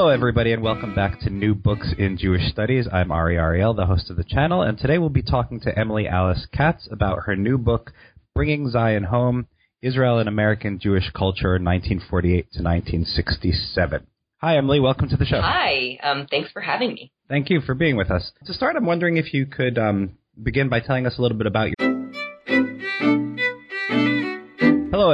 Hello, everybody, and welcome back to New Books in Jewish Studies. I'm Ari Ariel, the host of the channel, and today we'll be talking to Emily Alice Katz about her new book, Bringing Zion Home Israel and American Jewish Culture, 1948 to 1967. Hi, Emily. Welcome to the show. Hi. Um, thanks for having me. Thank you for being with us. To start, I'm wondering if you could um, begin by telling us a little bit about your.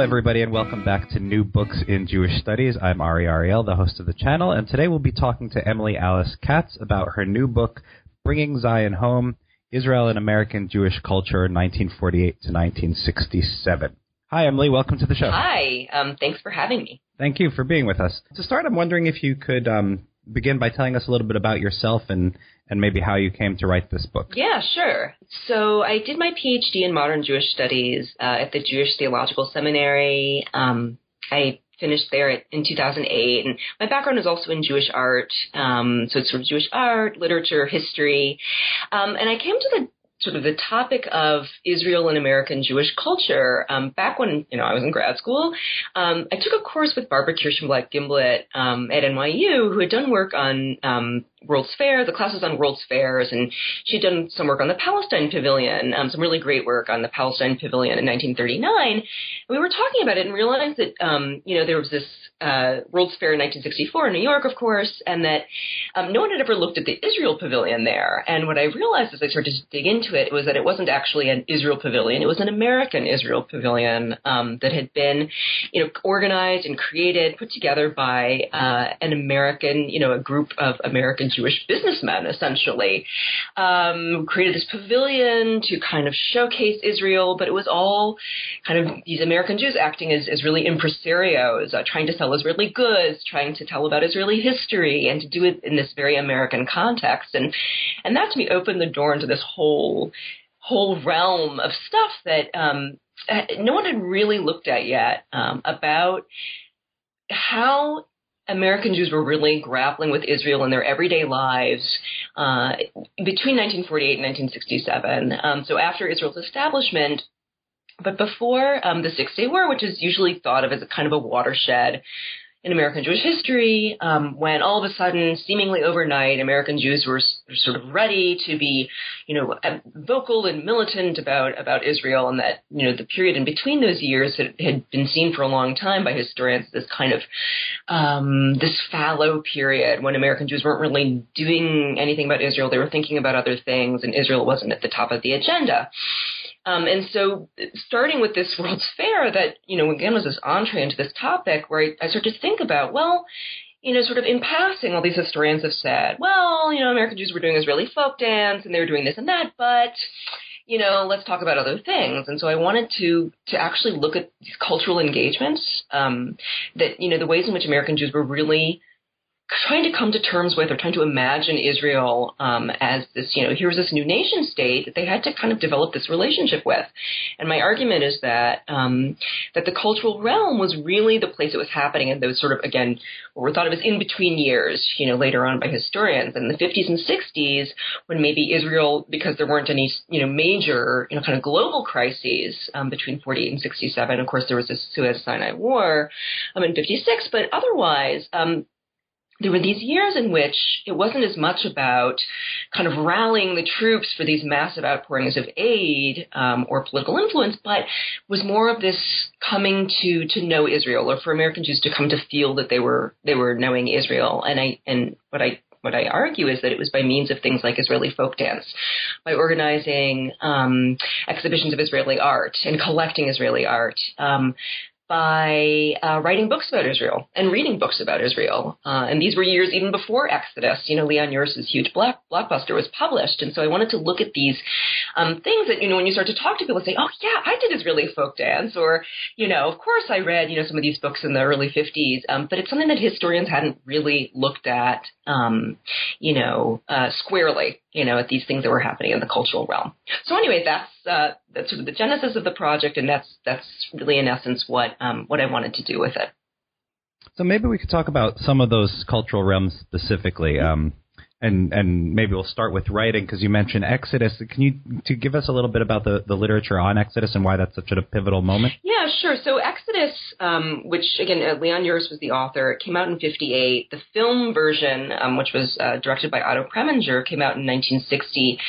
Everybody, and welcome back to New Books in Jewish Studies. I'm Ari Ariel, the host of the channel, and today we'll be talking to Emily Alice Katz about her new book, Bringing Zion Home Israel and American Jewish Culture, 1948 to 1967. Hi, Emily. Welcome to the show. Hi. Um, thanks for having me. Thank you for being with us. To start, I'm wondering if you could um, begin by telling us a little bit about yourself and, and maybe how you came to write this book. Yeah, sure. So I did my PhD in modern Jewish studies uh, at the Jewish Theological Seminary. Um, I finished there at, in 2008, and my background is also in Jewish art. Um, so it's sort of Jewish art, literature, history, um, and I came to the sort of the topic of Israel and American Jewish culture um, back when you know I was in grad school. Um, I took a course with Barbara Kirshenblatt Gimblett um, at NYU, who had done work on um, World's Fair, the classes on World's Fairs, and she'd done some work on the Palestine Pavilion, um, some really great work on the Palestine Pavilion in 1939. And we were talking about it and realized that um, you know there was this uh, World's Fair in 1964 in New York, of course, and that um, no one had ever looked at the Israel Pavilion there. And what I realized as I started to dig into it was that it wasn't actually an Israel Pavilion; it was an American Israel Pavilion um, that had been, you know, organized and created, put together by uh, an American, you know, a group of American Jewish businessmen, essentially, um, created this pavilion to kind of showcase Israel, but it was all kind of these American Jews acting as, really impresarios, uh, trying to sell Israeli goods, trying to tell about Israeli history, and to do it in this very American context. And and that to me opened the door into this whole whole realm of stuff that um, no one had really looked at yet um, about how American Jews were really grappling with Israel in their everyday lives uh, between 1948 and 1967. Um, so after Israel's establishment, but before um, the Six Day War, which is usually thought of as a kind of a watershed in American Jewish history, um, when all of a sudden, seemingly overnight, American Jews were sort of ready to be, you know, vocal and militant about about Israel, and that you know the period in between those years had, had been seen for a long time by historians this kind of um, this fallow period when American Jews weren't really doing anything about Israel; they were thinking about other things, and Israel wasn't at the top of the agenda. Um, and so, starting with this World's Fair, that you know again was this entree into this topic, where I, I started to think about, well, you know, sort of in passing, all these historians have said, well, you know, American Jews were doing Israeli folk dance and they were doing this and that, but you know, let's talk about other things. And so I wanted to to actually look at these cultural engagements um, that you know the ways in which American Jews were really trying to come to terms with or trying to imagine Israel um, as this, you know, here's this new nation state that they had to kind of develop this relationship with. And my argument is that um, that the cultural realm was really the place it was happening in those sort of again what were thought of as in between years, you know, later on by historians in the 50s and 60s when maybe Israel, because there weren't any, you know, major, you know, kind of global crises um, between 48 and 67. Of course, there was the Suez-Sinai War um, in 56, but otherwise. Um, there were these years in which it wasn't as much about kind of rallying the troops for these massive outpourings of aid um, or political influence, but was more of this coming to to know Israel, or for American Jews to come to feel that they were they were knowing Israel. And I and what I what I argue is that it was by means of things like Israeli folk dance, by organizing um, exhibitions of Israeli art and collecting Israeli art. Um, by uh, writing books about Israel and reading books about Israel. Uh, and these were years even before Exodus. You know, Leon Uris's huge block, blockbuster was published. And so I wanted to look at these um, things that, you know, when you start to talk to people and say, oh, yeah, I did Israeli folk dance. Or, you know, of course I read, you know, some of these books in the early 50s. Um, but it's something that historians hadn't really looked at, um, you know, uh, squarely, you know, at these things that were happening in the cultural realm. So anyway, that's, uh, that's sort of the genesis of the project. And that's, that's really in essence what um, what I wanted to do with it. So maybe we could talk about some of those cultural realms specifically. Um, and and maybe we'll start with writing because you mentioned Exodus. Can you to give us a little bit about the, the literature on Exodus and why that's such a pivotal moment? Yeah, sure. So Exodus, um, which again uh, Leon Uris was the author, it came out in '58. The film version, um, which was uh, directed by Otto Preminger, came out in 1960.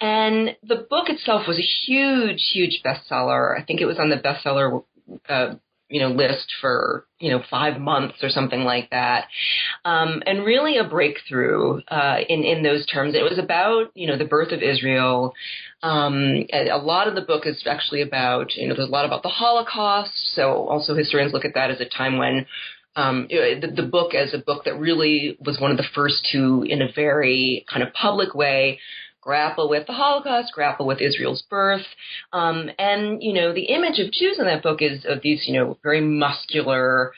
And the book itself was a huge, huge bestseller. I think it was on the bestseller uh, you know list for you know five months or something like that, um, and really a breakthrough uh, in in those terms. It was about you know the birth of Israel. Um, a lot of the book is actually about you know there's a lot about the Holocaust. So also historians look at that as a time when um, the, the, book as a book that really was one of the first to, in a very kind of public way, grapple with the Holocaust, grapple with Israel's birth. Um, and, you know, the image of Jews in that book is of these, you know, very muscular,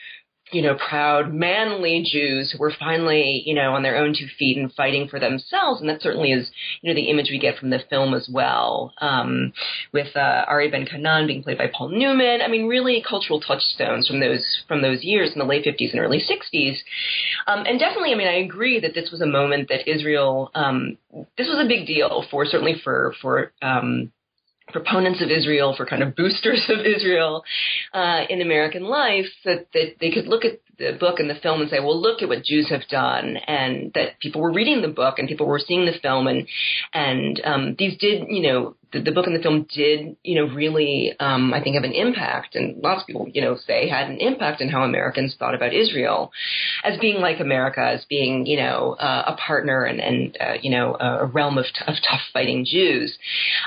you know, proud, manly Jews who were finally, you know, on their own two feet and fighting for themselves. And that certainly is, you know, the image we get from the film as well, um, with uh, Ari Ben Canaan being played by Paul Newman. I mean, really cultural touchstones from those from those years in the late 50s and early 60s. Um, and definitely, I mean, I agree that this was a moment that Israel, um, this was a big deal for certainly for for um, proponents of Israel, for kind of boosters of Israel uh, in American life, that, that they could look at the book and the film and say, well, look at what Jews have done, and that people were reading the book and people were seeing the film, and and um, these did, you know, the, the book and the film did, you know, really, um, I think, have an impact, and lots of people, you know, say had an impact in how Americans thought about Israel as being like America, as being, you know, uh, a partner and, and uh, you know, a realm of, t- of tough fighting Jews.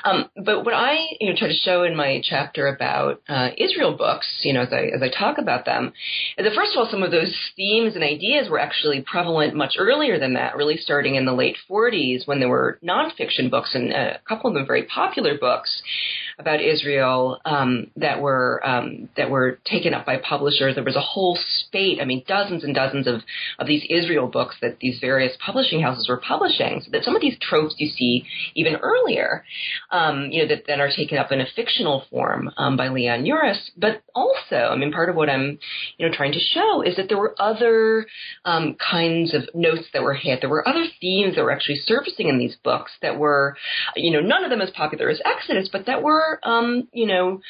Um, but what I, you know, try to show in my chapter about uh, Israel books, you know, as I as I talk about them, is that first of all, some of those themes and ideas were actually prevalent much earlier than that, really starting in the late 40s when there were nonfiction books and a couple of them very popular books about Israel um, that were um, that were taken up by publishers. There was a whole spate, I mean, dozens and dozens of of these Israel books that these various publishing houses were publishing. So that some of these tropes you see even earlier, um, you know, that then are taken up in a fictional form um, by Leon Uris. But also, I mean, part of what I'm you know trying to show is that there were other um, kinds of notes that were hit. There were other themes that were actually surfacing in these books that were, you know, none of them as popular as Exodus, but that were, um, you know,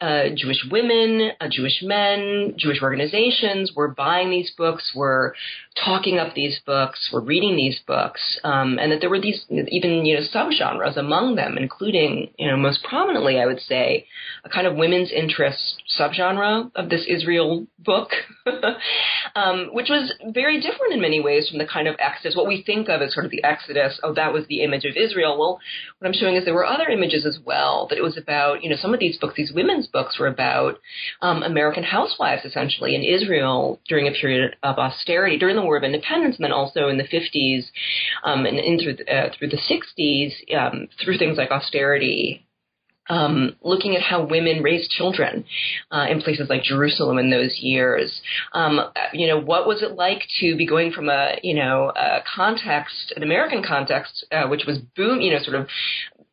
uh, Jewish women, uh, Jewish men, Jewish organizations were buying these books, were talking up these books, were reading these books, um, and that there were these even you know subgenres among them, including you know most prominently, I would say, a kind of women's interest subgenre of this Israel book, um, which was very different in many ways from the kind of Exodus, what we think of as sort of the Exodus. Oh, that was the image of Israel. Well, what I'm showing is there were other images as well. That it was about you know some of these books, these women's books were about um, American housewives essentially in Israel during a period of austerity, during the War of Independence, and then also in the 50s um, and in through the, uh, through the 60s um, through things like austerity. Um, looking at how women raised children uh, in places like Jerusalem in those years. Um, you know, what was it like to be going from a, you know, a context, an American context, uh, which was boom, you know, sort of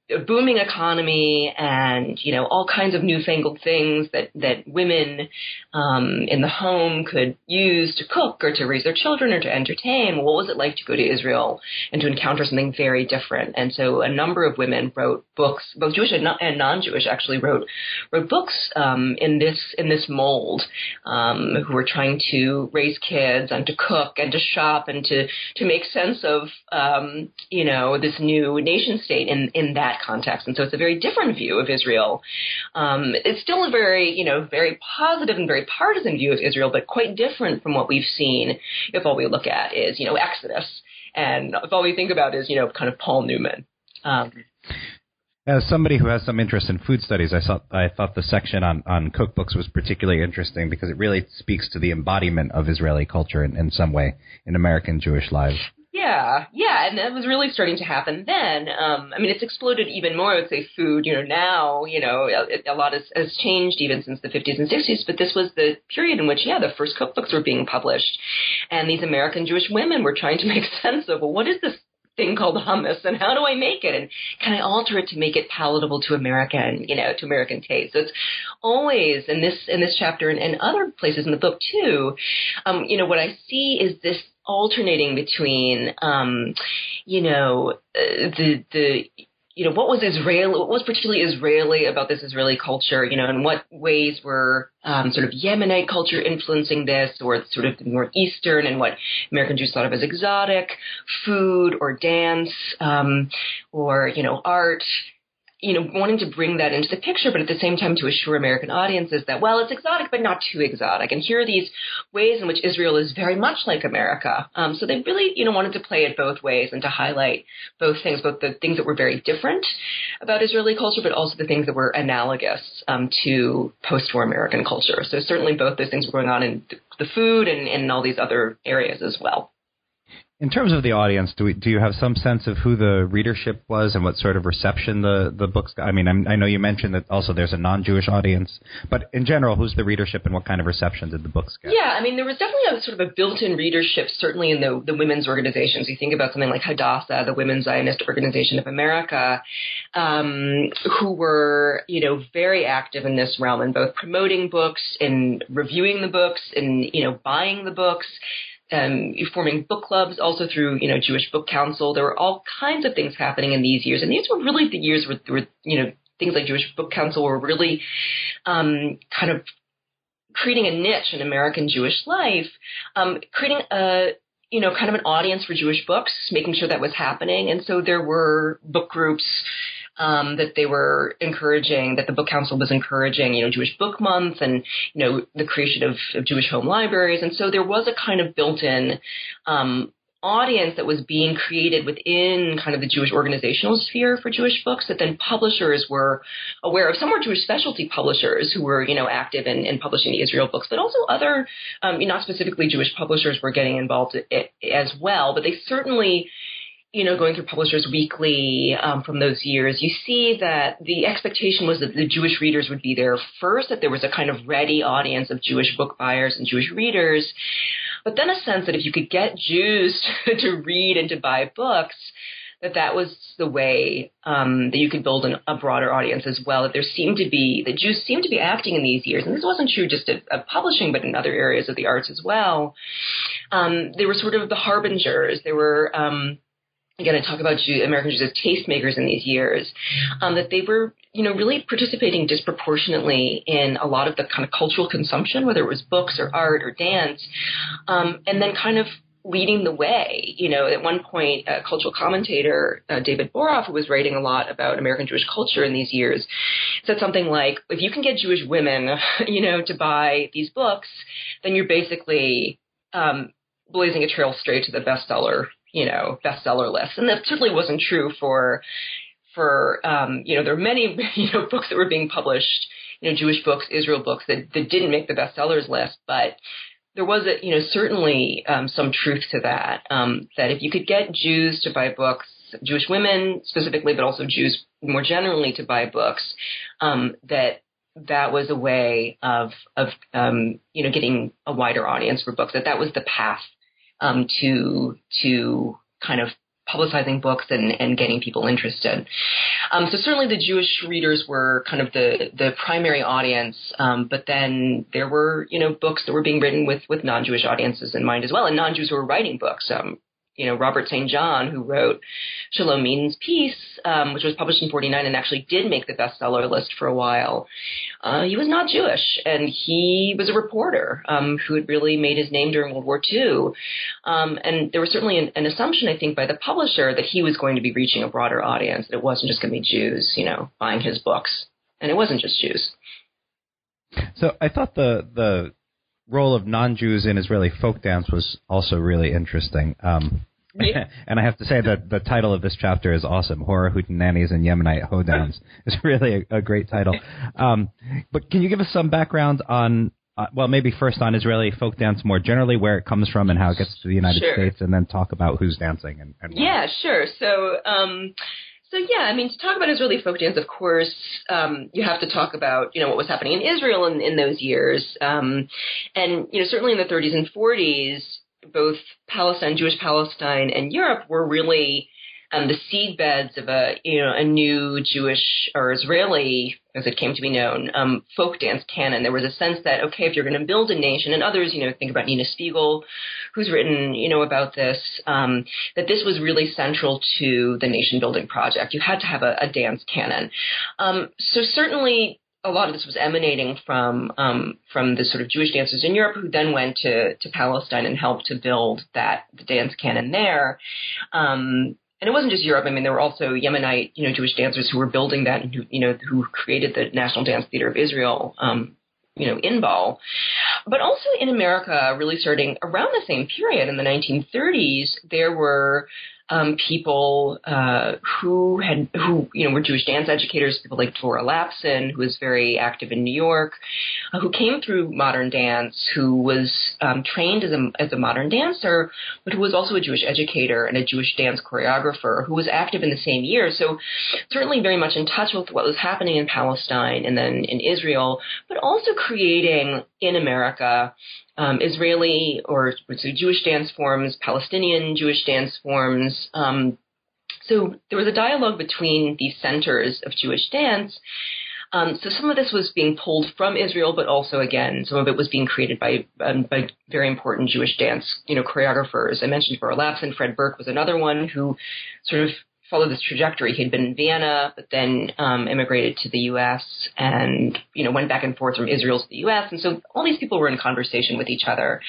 a booming economy and you know all kinds of newfangled things that that women um, in the home could use to cook or to raise their children or to entertain. What was it like to go to Israel and to encounter something very different? And so a number of women wrote books, both Jewish and non-Jewish, actually wrote wrote books um, in this in this mold, um, who were trying to raise kids and to cook and to shop and to to make sense of um, you know this new nation state in in that context. And so it's a very different view of Israel. Um, it's still a very, you know, very positive and very partisan view of Israel, but quite different from what we've seen if all we look at is, you know, Exodus. And if all we think about is, you know, kind of Paul Newman. Um, As somebody who has some interest in food studies, I thought I thought the section on, on cookbooks was particularly interesting because it really speaks to the embodiment of Israeli culture in, in some way in American Jewish lives. Yeah, yeah, and that was really starting to happen then. Um, I mean, it's exploded even more. I would say food. You know, now you know a, a lot has, has changed even since the 50s and 60s. But this was the period in which, yeah, the first cookbooks were being published, and these American Jewish women were trying to make sense of well, what is this thing called hummus and how do I make it and can I alter it to make it palatable to American, you know, to American taste. So it's always in this in this chapter and, and other places in the book too. Um, you know, what I see is this alternating between um, you know, uh, the the you know, what was Israeli, what was particularly Israeli about this Israeli culture, you know, in what ways were um, sort of Yemenite culture influencing this, or sort of more Eastern, and what American Jews thought of as exotic, food or dance, um, or, you know, art, you know, wanting to bring that into the picture, but at the same time to assure American audiences that, well, it's exotic, but not too exotic. And here are these ways in which Israel is very much like America. Um, so they really, you know, wanted to play it both ways and to highlight both things, both the things that were very different about Israeli culture, but also the things that were analogous um, to post-war American culture. So certainly both those things were going on in the food and in all these other areas as well. In terms of the audience, do we, do you have some sense of who the readership was and what sort of reception the the books? Got? I mean, I'm, i know you mentioned that also there's a non-Jewish audience, but in general, who's the readership and what kind of reception did the books get? Yeah, I mean, there was definitely a sort of a built-in readership, certainly in the the women's organizations. You think about something like Hadassah, the Women's Zionist Organization of America, um, who were you know very active in this realm in both promoting books and reviewing the books and you know buying the books um, forming book clubs, also through you know Jewish Book Council. There were all kinds of things happening in these years, and these were really the years where, where you know things like Jewish Book Council were really um, kind of creating a niche in American Jewish life, um, creating a you know kind of an audience for Jewish books, making sure that was happening, and so there were book groups um, that they were encouraging, that the Book Council was encouraging, you know, Jewish Book Month and, you know, the creation of, of Jewish home libraries. And so there was a kind of built in um, audience that was being created within kind of the Jewish organizational sphere for Jewish books that then publishers were aware of. Some were Jewish specialty publishers who were, you know, active in, in publishing the Israel books, but also other, um, not specifically Jewish publishers were getting involved as well. But they certainly you know, going through Publishers Weekly um, from those years, you see that the expectation was that the Jewish readers would be there first, that there was a kind of ready audience of Jewish book buyers and Jewish readers, but then a sense that if you could get Jews to read and to buy books, that that was the way um, that you could build an, a broader audience as well. That there seemed to be that Jews seemed to be acting in these years, and this wasn't true just of publishing, but in other areas of the arts as well. Um, they were sort of the harbingers. They were um, again, I talk about Jew, American Jews as tastemakers in these years, um, that they were, you know, really participating disproportionately in a lot of the kind of cultural consumption, whether it was books or art or dance, um, and then kind of leading the way. You know, at one point, a cultural commentator, uh, David Boroff, who was writing a lot about American Jewish culture in these years, said something like, if you can get Jewish women, you know, to buy these books, then you're basically um, blazing a trail straight to the bestseller you know, bestseller lists. And that certainly wasn't true for for um, you know, there are many you know books that were being published, you know, Jewish books, Israel books that, that didn't make the bestsellers list, but there was a you know certainly um, some truth to that. Um, that if you could get Jews to buy books, Jewish women specifically, but also Jews more generally to buy books, um, that that was a way of of um, you know getting a wider audience for books. That that was the path um, to to kind of publicizing books and, and getting people interested. Um, so certainly the Jewish readers were kind of the the primary audience, um, but then there were you know books that were being written with with non Jewish audiences in mind as well, and non Jews who were writing books. Um, you know, Robert St. John, who wrote Shalom Means Peace, um, which was published in 49 and actually did make the bestseller list for a while. Uh, he was not Jewish, and he was a reporter um, who had really made his name during World War II. Um, and there was certainly an, an, assumption, I think, by the publisher that he was going to be reaching a broader audience, that it wasn't just going to be Jews, you know, buying his books. And it wasn't just Jews. So I thought the the role of non-Jews in Israeli folk dance was also really interesting. Um, Yeah. and I have to say that the title of this chapter is awesome. Hora Hootenannies and Yemenite Hoedowns is really a, a great title. Um, but can you give us some background on, uh, well, maybe first on Israeli folk dance more generally, where it comes from and how it gets to the United sure. States, and then talk about who's dancing and, and yeah, sure. So. Um, so yeah, I mean, to talk about Israeli folk dance, of course, um, you have to talk about you know what was happening in Israel in, in those years, um, and you know certainly in the 30s and 40s, both Palestine, Jewish Palestine, and Europe were really um, the seed beds of a you know a new Jewish or Israeli, as it came to be known, um, folk dance canon. There was a sense that okay, if you're going to build a nation, and others, you know, think about Nina Spiegel, who's written you know about this, um, that this was really central to the nation building project. You had to have a, a dance canon. Um, so certainly a lot of this was emanating from um, from the sort of Jewish dancers in Europe who then went to to Palestine and helped to build that the dance canon there. Um, and it wasn't just Europe. I mean, there were also Yemenite, you know, Jewish dancers who were building that and who, you know, who created the National Dance Theater of Israel, um, you know, Inbal. But also in America, really starting around the same period in the 1930s, there were um, people uh, who had who you know were Jewish dance educators, people like Dvorah Lapson, who was very active in New York, uh, who came through modern dance, who was um, trained as a as a modern dancer, but who was also a Jewish educator and a Jewish dance choreographer, who was active in the same year. So certainly very much in touch with what was happening in Palestine and then in Israel, but also creating in America um, Israeli or so Jewish dance forms, Palestinian Jewish dance forms. Um, so there was a dialogue between these centers of Jewish dance. Um, so some of this was being pulled from Israel, but also again, some of it was being created by um, by very important Jewish dance, you know, choreographers. I mentioned Dvorah Lapson. Fred Berk was another one who sort of followed this trajectory. He'd been in Vienna, but then um, immigrated to the U.S. and you know went back and forth from Israel to the U.S. And so all these people were in conversation with each other.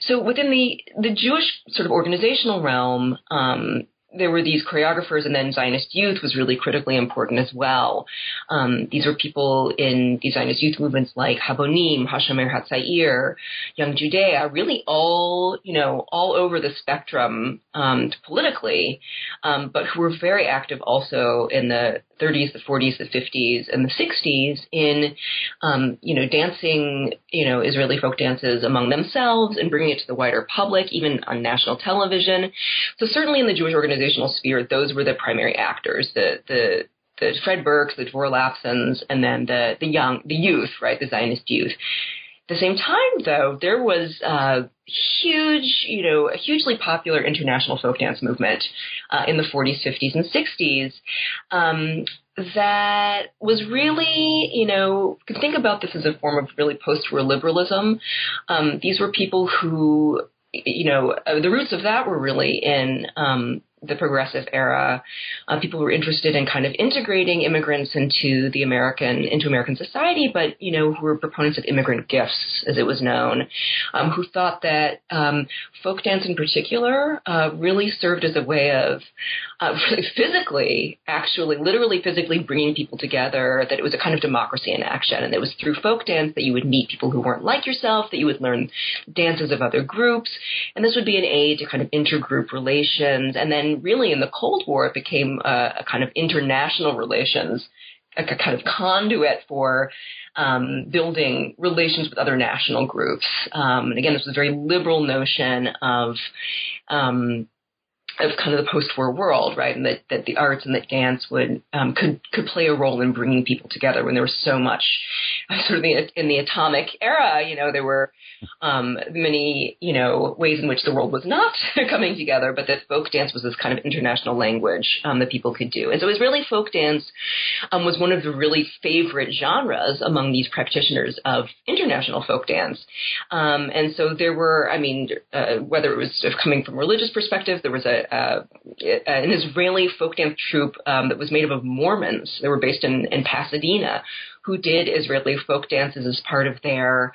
So within the the Jewish sort of organizational realm, um, there were these choreographers, and then Zionist youth was really critically important as well. Um, these were people in the Zionist youth movements like Habonim, Hashomer Hatzair, Young Judea, really all you know all over the spectrum um, politically, um, but who were very active also in the 30s, the 40s, the 50s, and the 60s in, um, you know, dancing, you know, Israeli folk dances among themselves and bringing it to the wider public, even on national television. So certainly in the Jewish organizational sphere, those were the primary actors. The the the Fred Berks, the Dvorah Lapsons, and then the the young, the youth, right, the Zionist youth. At the same time, though, there was a huge, you know, a hugely popular international folk dance movement uh, in the 40s, 50s, and 60s um, that was really, you know, think about this as a form of really post-war liberalism. Um, these were people who, you know, uh, the roots of that were really in um, the progressive era, uh, people were interested in kind of integrating immigrants into the American into American society, but you know who were proponents of immigrant gifts, as it was known, um, who thought that um, folk dance in particular uh, really served as a way of uh, really physically, actually, literally physically bringing people together. That it was a kind of democracy in action, and it was through folk dance that you would meet people who weren't like yourself, that you would learn dances of other groups, and this would be an aid to kind of intergroup relations, and then and really in the Cold War, it became a, a kind of international relations, like a kind of conduit for um, building relations with other national groups. Um, and again, this was a very liberal notion of um, of kind of the post-war world, right? And that, that the arts and that dance would um, could could play a role in bringing people together when there was so much sort of the, in the atomic era. You know, there were um, many you know ways in which the world was not coming together, but that folk dance was this kind of international language um, that people could do. And so Israeli folk dance um, was one of the really favorite genres among these practitioners of international folk dance. Um, and so there were, I mean, uh, whether it was coming from religious perspective, there was a uh, an Israeli folk dance troupe um, that was made up of Mormons. They were based in, in Pasadena, who did Israeli folk dances as part of their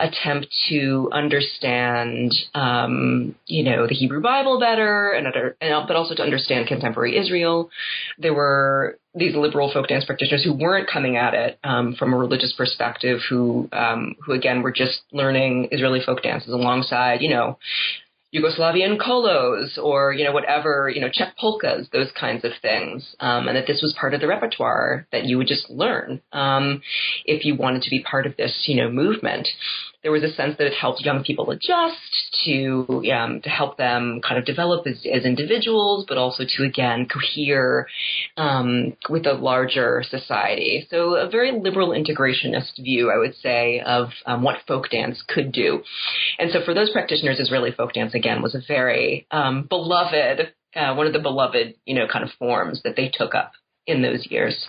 attempt to understand, um, you know, the Hebrew Bible better, and, other, and but also to understand contemporary Israel. There were these liberal folk dance practitioners who weren't coming at it um, from a religious perspective, who um, who again were just learning Israeli folk dances alongside, you know, Yugoslavian kolos or, you know, whatever, you know, Czech polkas, those kinds of things. Um, and that this was part of the repertoire that you would just learn um, if you wanted to be part of this, you know, movement there was a sense that it helped young people adjust to um, to help them kind of develop as, as individuals, but also to again cohere um, with a larger society. So a very liberal integrationist view, I would say, of um, what folk dance could do. And so for those practitioners, Israeli folk dance again was a very um, beloved, uh, one of the beloved, you know, kind of forms that they took up in those years.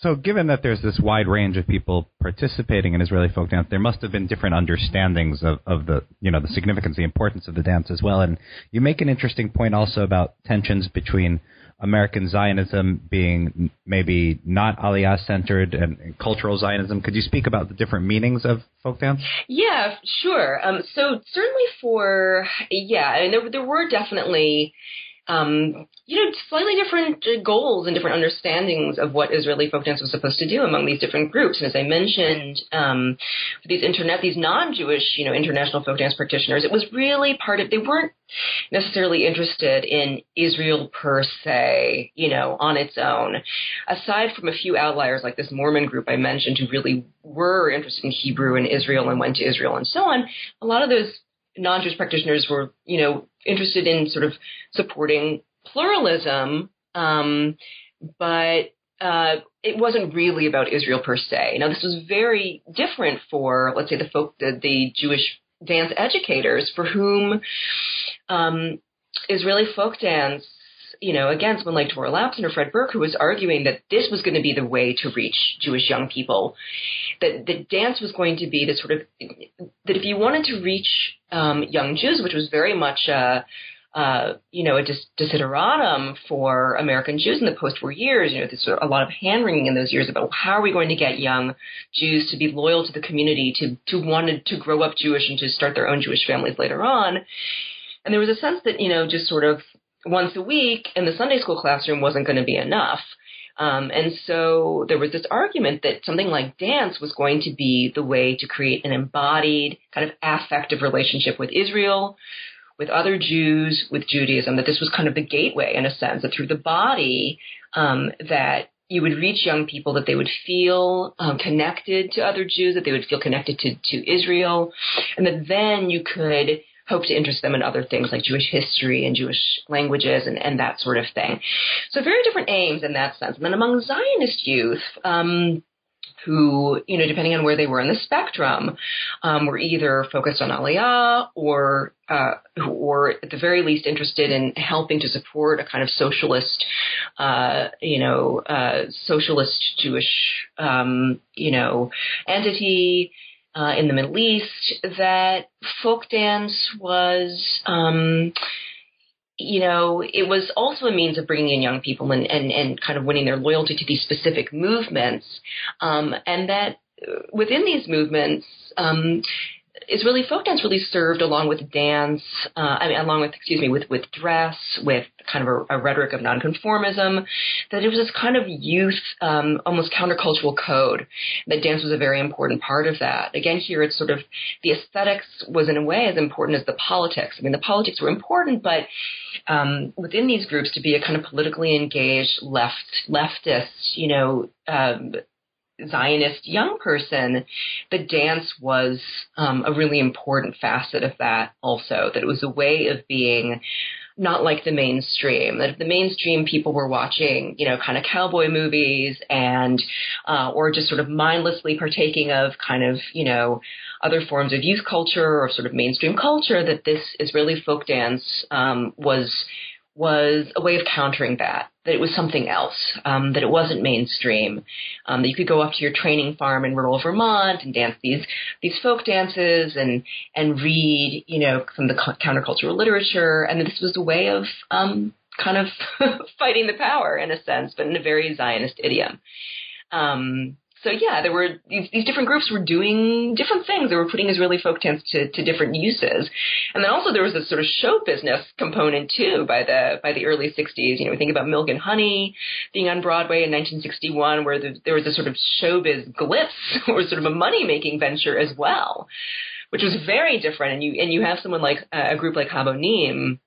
So, given that there's this wide range of people participating in Israeli folk dance, there must have been different understandings of, of the, you know, the significance, the importance of the dance as well. And you make an interesting point also about tensions between American Zionism being maybe not Aliyah centered and, and, cultural Zionism. Could you speak about the different meanings of folk dance? Yeah, sure. Um, so certainly for yeah, mean, there there were definitely um, you know, slightly different goals and different understandings of what Israeli folk dance was supposed to do among these different groups. And as I mentioned, um, these internet, these non-Jewish, you know, international folk dance practitioners, it was really part of. They weren't necessarily interested in Israel per se, you know, on its own. Aside from a few outliers like this Mormon group I mentioned, who really were interested in Hebrew and Israel and went to Israel and so on, a lot of those non-Jewish practitioners were, you know, interested in sort of supporting pluralism, um, but uh, it wasn't really about Israel per se. Now, this was very different for, let's say, the folk, the, the Jewish dance educators for whom um, Israeli folk dance you know, again, someone like Dvorah Lapson or Fred Berk, who was arguing that this was going to be the way to reach Jewish young people, that the dance was going to be the sort of that if you wanted to reach um, young Jews, which was very much a uh, you know, a desideratum for American Jews in the post-war years. You know, there's a lot of hand-wringing in those years about how are we going to get young Jews to be loyal to the community, to to want to grow up Jewish and to start their own Jewish families later on. And there was a sense that you know, just sort of once a week in the Sunday school classroom wasn't going to be enough. Um, and so there was this argument that something like dance was going to be the way to create an embodied kind of affective relationship with Israel, with other Jews, with Judaism, that this was kind of the gateway in a sense, that through the body, um, that you would reach young people, that they would feel um, connected to other Jews, that they would feel connected to, to Israel, and that then you could hope to interest them in other things like Jewish history and Jewish languages and, and that sort of thing. So very different aims in that sense. And then among Zionist youth, um, who, you know, depending on where they were in the spectrum, um, were either focused on Aliyah or, uh, or at the very least interested in helping to support a kind of socialist, uh, you know, uh, socialist Jewish, um, you know, entity uh, in the Middle East that folk dance was, um, you know, it was also a means of bringing in young people and, and, and kind of winning their loyalty to these specific movements. Um, and that within these movements, um, Israeli folk dance really served along with dance, uh, I mean, along with, excuse me, with, with dress, with kind of a, a rhetoric of nonconformism, that it was this kind of youth, um, almost countercultural code, that dance was a very important part of that. Again, here it's sort of, the aesthetics was in a way as important as the politics. I mean, the politics were important, but um, within these groups to be a kind of politically engaged left, leftist, you know, um, Zionist young person, the dance was um, a really important facet of that also, that it was a way of being not like the mainstream. That if the mainstream people were watching, you know, kind of cowboy movies and, uh, or just sort of mindlessly partaking of kind of, you know, other forms of youth culture or sort of mainstream culture, that this Israeli folk dance um, was was a way of countering that, that it was something else, um, that it wasn't mainstream, um, that you could go up to your training farm in rural Vermont and dance these these folk dances and and read, you know, some of the countercultural literature, and that this was a way of um, kind of fighting the power in a sense, but in a very Zionist idiom. Um, so yeah, there were these, these different groups were doing different things. They were putting Israeli folk dance to, to different uses, and then also there was this sort of show business component too. By the by the early '60s, you know, we think about Milk and Honey being on Broadway in 1961, where the, there was a sort of showbiz glitz, or sort of a money making venture as well. which was very different. And you and you have someone like uh, a group like Habonim,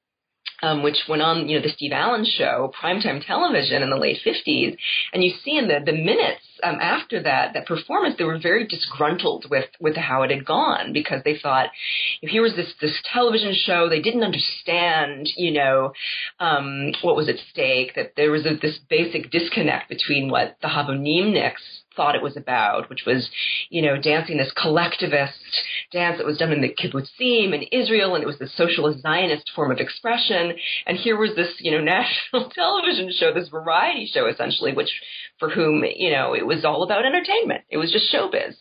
um, which went on, you know, the Steve Allen show, primetime television in the late 50s. And you see in the, the minutes um, after that, that performance, they were very disgruntled with, with how it had gone because they thought, here was this, this television show, they didn't understand, you know, um, what was at stake, that there was a, this basic disconnect between what the Habonimniks thought it was about, which was, you know, dancing this collectivist dance that was done in the kibbutzim in Israel, and it was the socialist Zionist form of expression. And here was this, you know, national television show, this variety show essentially, which for whom, you know, it was all about entertainment. It was just showbiz.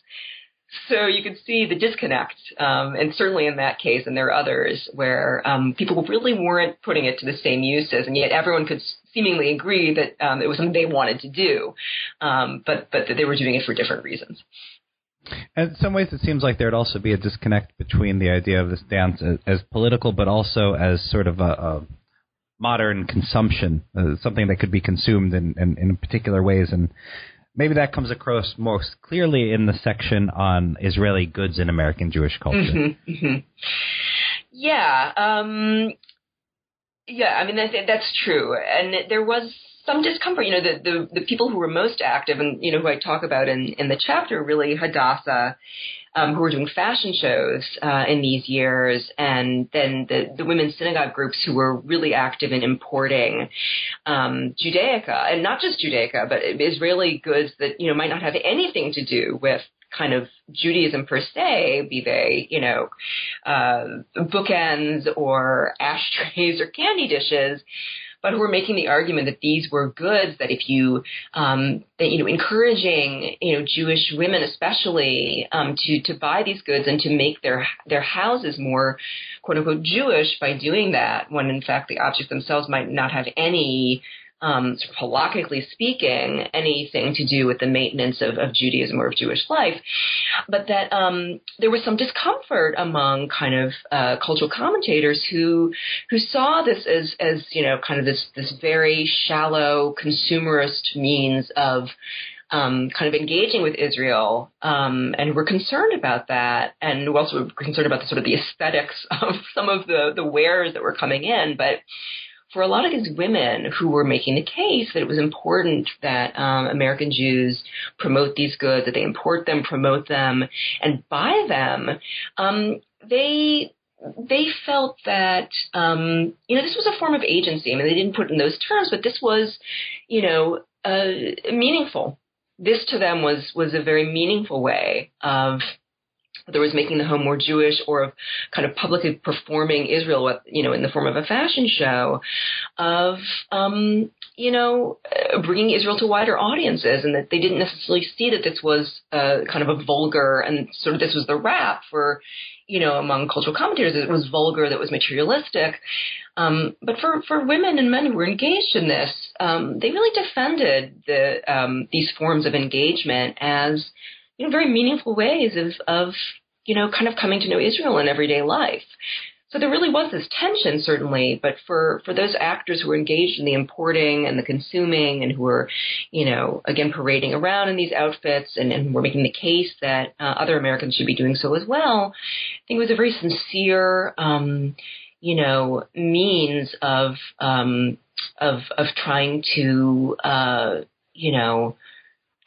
So you could see the disconnect, um, and certainly in that case, and there are others where um, people really weren't putting it to the same uses, and yet everyone could seemingly agree that um, it was something they wanted to do, um, but but that they were doing it for different reasons. And in some ways, it seems like there'd also be a disconnect between the idea of this dance as, as political, but also as sort of a, a modern consumption, uh, something that could be consumed in, in, in particular ways. And maybe that comes across most clearly in the section on Israeli goods in American Jewish culture. Mm-hmm, mm-hmm. Yeah, um, yeah. I mean, that, that's true, and there was some discomfort. You know, the, the the people who were most active, and you know, who I talk about in in the chapter, really Hadassah um, who were doing fashion shows uh, in these years, and then the, the women's synagogue groups who were really active in importing um, Judaica, and not just Judaica, but Israeli goods that you know might not have anything to do with kind of Judaism per se, be they, you know, uh, bookends or ashtrays or candy dishes, but who were making the argument that these were goods that if you, um, that, you know, encouraging, you know, Jewish women especially um, to to buy these goods and to make their their houses more quote unquote Jewish by doing that, when in fact the objects themselves might not have any um, sort of halakhically speaking, anything to do with the maintenance of, of Judaism or of Jewish life, but that um, there was some discomfort among kind of uh, cultural commentators who who saw this as as you know kind of this this very shallow consumerist means of um, kind of engaging with Israel, um, and we're concerned about that, and we're also concerned about the sort of the aesthetics of some of the the wares that were coming in, but for a lot of these women who were making the case that it was important that um, American Jews promote these goods, that they import them, promote them, and buy them, um, they they felt that um, you know this was a form of agency. I mean, they didn't put it in those terms, but this was you know uh, meaningful. This to them was was a very meaningful way of whether it was making the home more Jewish or of kind of publicly performing Israel, you know, in the form of a fashion show, of um, you know, uh, bringing Israel to wider audiences, and that they didn't necessarily see that this was uh, kind of a vulgar and sort of this was the rap for, you know, among cultural commentators, it was vulgar, that was materialistic. Um, but for, for women and men who were engaged in this, um, they really defended the um, these forms of engagement as you know, very meaningful ways of, of, you know, kind of coming to know Israel in everyday life. So there really was this tension, certainly, but for, for those actors who were engaged in the importing and the consuming and who were, you know, again, parading around in these outfits and, and were making the case that uh, other Americans should be doing so as well, I think it was a very sincere, um, you know, means of, um, of, of trying to, uh, you know,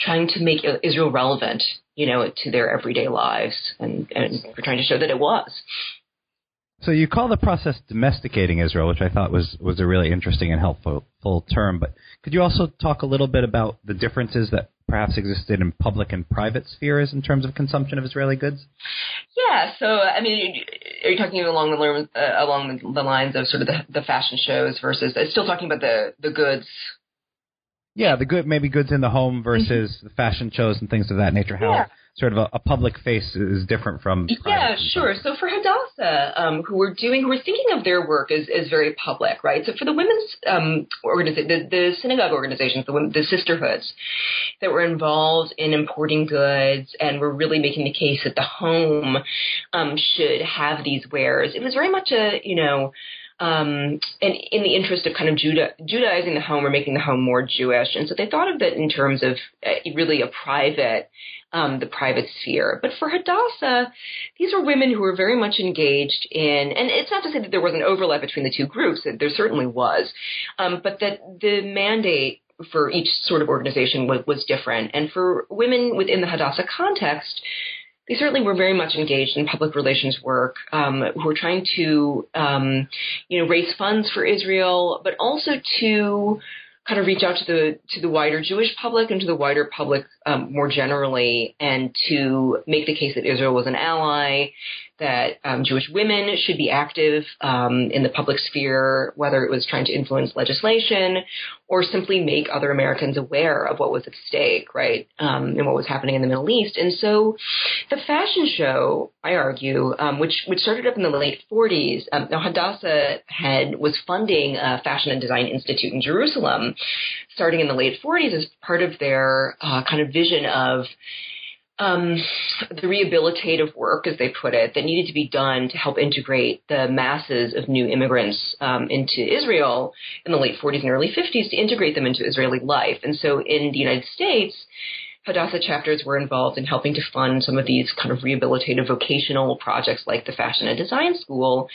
trying to make Israel relevant, you know, to their everyday lives, and and we're trying to show that it was. So you call the process domesticating Israel, which I thought was was a really interesting and helpful term. But could you also talk a little bit about the differences that perhaps existed in public and private spheres in terms of consumption of Israeli goods? Yeah. So I mean, are you talking along the uh, along the lines of sort of the, the fashion shows versus uh, still talking about the the goods yeah, the good maybe goods in the home versus mm-hmm. the fashion shows and things of that nature. How yeah. sort of a, a, public face is different from yeah, sure. So for Hadassah, um, who were doing, who were thinking of their work as, as very public, right? So for the women's um, organization, the, the synagogue organizations, the, women, the sisterhoods that were involved in importing goods and were really making the case that the home um, should have these wares. It was very much a you know um, and in the interest of kind of Judaizing the home or making the home more Jewish. And so they thought of it in terms of uh, really a private, um, the private sphere. But for Hadassah, these were women who were very much engaged in, and it's not to say that there was an overlap between the two groups, there certainly was, um, but that the mandate for each sort of organization was, was different. And for women within the Hadassah context, they certainly were very much engaged in public relations work, um, who were trying to, um, you know, raise funds for Israel, but also to kind of reach out to the to the wider Jewish public and to the wider public um, more generally, and to make the case that Israel was an ally, that um, Jewish women should be active um, in the public sphere, whether it was trying to influence legislation or simply make other Americans aware of what was at stake, right, um, and what was happening in the Middle East. And so, the fashion show, I argue, um, which which started up in the late 40s. Um, now, Hadassah had was funding a fashion and design institute in Jerusalem, starting in the late 40s as part of their uh, kind of vision of um, the rehabilitative work, as they put it, that needed to be done to help integrate the masses of new immigrants um, into Israel in the late 40s and early 50s to integrate them into Israeli life. And so in the United States, Hadassah chapters were involved in helping to fund some of these kind of rehabilitative vocational projects like the Fashion and Design School.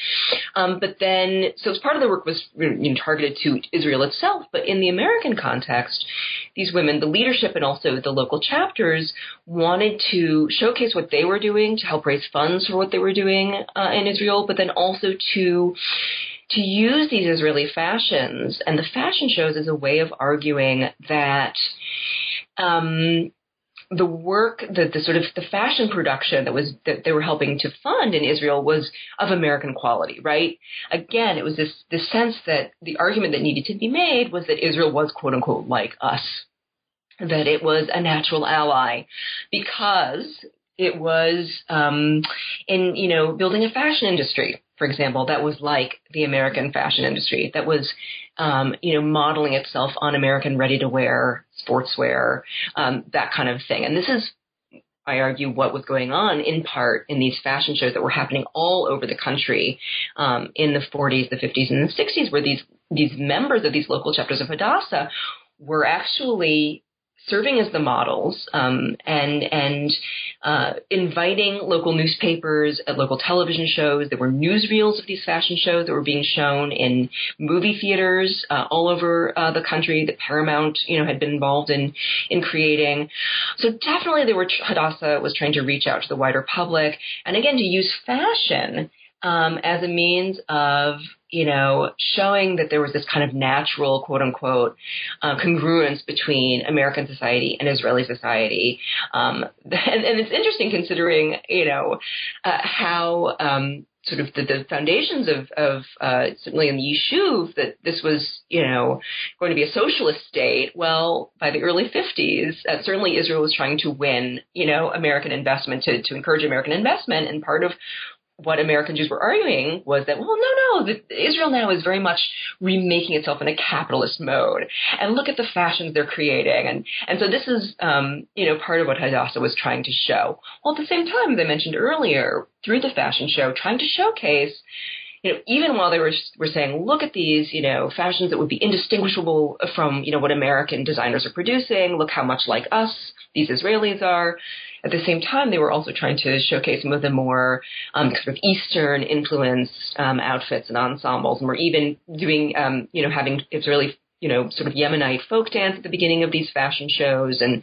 Um, but then, so as part of the work was you know, targeted to Israel itself, but in the American context, these women, the leadership and also the local chapters wanted to showcase what they were doing to help raise funds for what they were doing uh, in Israel, but then also to to use these Israeli fashions and the fashion shows as a way of arguing that um, the work, the, the sort of the fashion production that was that they were helping to fund in Israel was of American quality, right? Again, it was this this sense that the argument that needed to be made was that Israel was quote unquote like us, that it was a natural ally, because it was um, in you know building a fashion industry, for example, that was like the American fashion industry, that was um, you know modeling itself on American ready-to-wear sportswear, um, that kind of thing. And this is I argue what was going on in part in these fashion shows that were happening all over the country um, in the 40s, the 50s, and the 60s, where these these members of these local chapters of Hadassah were actually serving as the models um, and and uh, inviting local newspapers at local television shows. There were newsreels of these fashion shows that were being shown in movie theaters uh, all over uh, the country that Paramount, you know, had been involved in in creating. So definitely, there were Hadassah was trying to reach out to the wider public, and again to use fashion um, as a means of you know, showing that there was this kind of natural, quote unquote, uh, congruence between American society and Israeli society. Um, and, and, it's interesting considering, you know, uh, how um, sort of the, the foundations of, of uh, certainly in the Yishuv that this was, you know, going to be a socialist state. Well, by the early 50s, uh, certainly Israel was trying to win, you know, American investment to, to encourage American investment. And part of what American Jews were arguing was that, well, no, no, Israel now is very much remaking itself in a capitalist mode, and look at the fashions they're creating, and and so this is, um, you know, part of what Hadassah was trying to show. Well, at the same time, as I mentioned earlier, through the fashion show, trying to showcase you know, even while they were were saying, look at these, you know, fashions that would be indistinguishable from, you know, what American designers are producing. Look how much like us these Israelis are. At the same time, they were also trying to showcase some of the more um, sort of Eastern influenced um, outfits and ensembles, and were even doing, um, you know, having Israeli you know, sort of Yemenite folk dance at the beginning of these fashion shows and